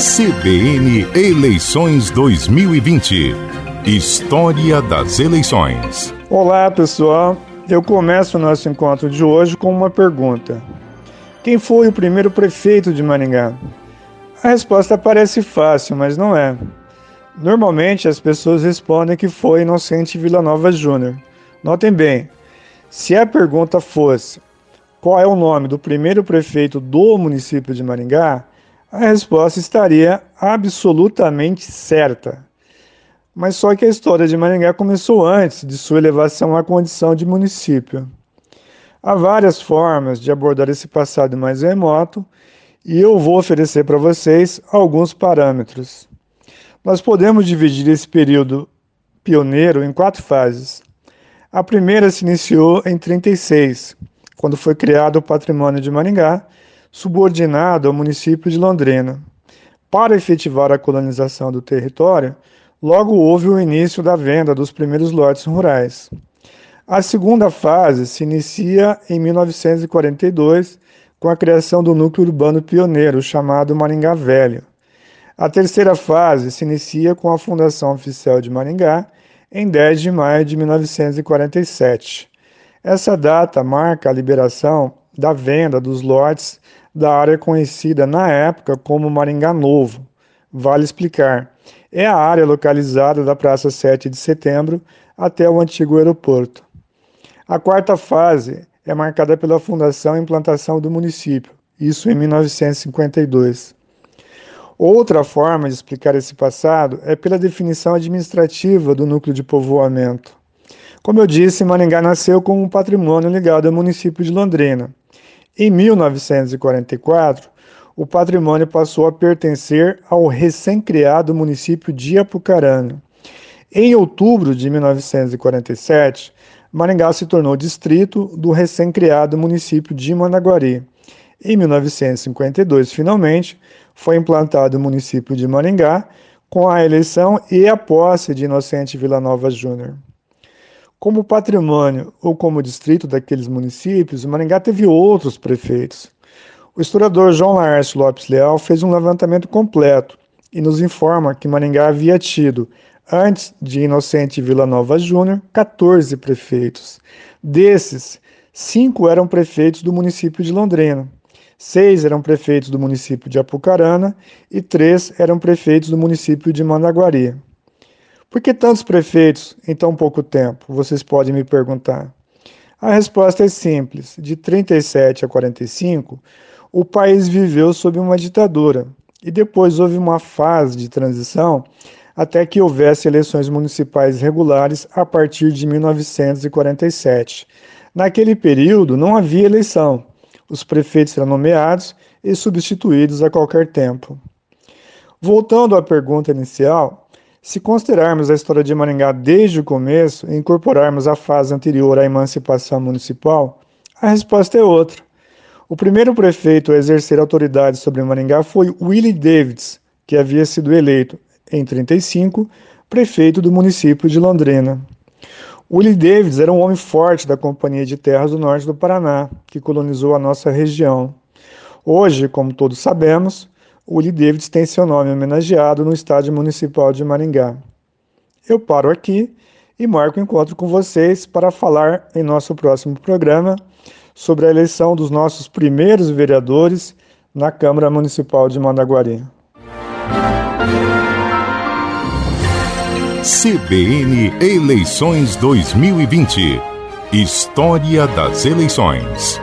CBN Eleições 2020. História das eleições. Olá, pessoal. Eu começo o nosso encontro de hoje com uma pergunta: Quem foi o primeiro prefeito de Maringá? A resposta parece fácil, mas não é. Normalmente as pessoas respondem que foi Inocente Vila Nova Júnior. Notem bem, se a pergunta fosse qual é o nome do primeiro prefeito do município de Maringá, a resposta estaria absolutamente certa. Mas só que a história de Maringá começou antes de sua elevação à condição de município. Há várias formas de abordar esse passado mais remoto e eu vou oferecer para vocês alguns parâmetros. Nós podemos dividir esse período pioneiro em quatro fases. A primeira se iniciou em 36, quando foi criado o Patrimônio de Maringá, subordinado ao município de Londrina. Para efetivar a colonização do território, logo houve o início da venda dos primeiros lotes rurais. A segunda fase se inicia em 1942, com a criação do núcleo urbano pioneiro chamado Maringá Velho. A terceira fase se inicia com a fundação oficial de Maringá em 10 de maio de 1947. Essa data marca a liberação da venda dos lotes da área conhecida na época como Maringá Novo. Vale explicar. É a área localizada da Praça 7 de Setembro até o antigo aeroporto. A quarta fase é marcada pela fundação e implantação do município, isso em 1952. Outra forma de explicar esse passado é pela definição administrativa do núcleo de povoamento. Como eu disse, Maringá nasceu como um patrimônio ligado ao município de Londrina. Em 1944, o patrimônio passou a pertencer ao recém-criado município de Apucarana. Em outubro de 1947, Maringá se tornou distrito do recém-criado município de Managuari. Em 1952, finalmente, foi implantado o município de Maringá com a eleição e a posse de Inocente Vila Nova Júnior. Como patrimônio ou como distrito daqueles municípios, Maringá teve outros prefeitos. O historiador João Laércio Lopes Leal fez um levantamento completo e nos informa que Maringá havia tido, antes de Inocente Vila Nova Júnior, 14 prefeitos. Desses, cinco eram prefeitos do município de Londrina, seis eram prefeitos do município de Apucarana e três eram prefeitos do município de Mandaguari. Por que tantos prefeitos em tão pouco tempo? Vocês podem me perguntar. A resposta é simples. De 37 a 45, o país viveu sob uma ditadura e depois houve uma fase de transição até que houvesse eleições municipais regulares a partir de 1947. Naquele período não havia eleição. Os prefeitos eram nomeados e substituídos a qualquer tempo. Voltando à pergunta inicial, se considerarmos a história de Maringá desde o começo e incorporarmos a fase anterior à emancipação municipal, a resposta é outra. O primeiro prefeito a exercer autoridade sobre Maringá foi Willie Davids, que havia sido eleito, em 35, prefeito do município de Londrina. Willie Davids era um homem forte da Companhia de Terras do Norte do Paraná, que colonizou a nossa região. Hoje, como todos sabemos, Willie Davids tem seu nome homenageado no Estádio Municipal de Maringá. Eu paro aqui e marco encontro com vocês para falar em nosso próximo programa sobre a eleição dos nossos primeiros vereadores na Câmara Municipal de Mandaguari. CBN Eleições 2020 História das Eleições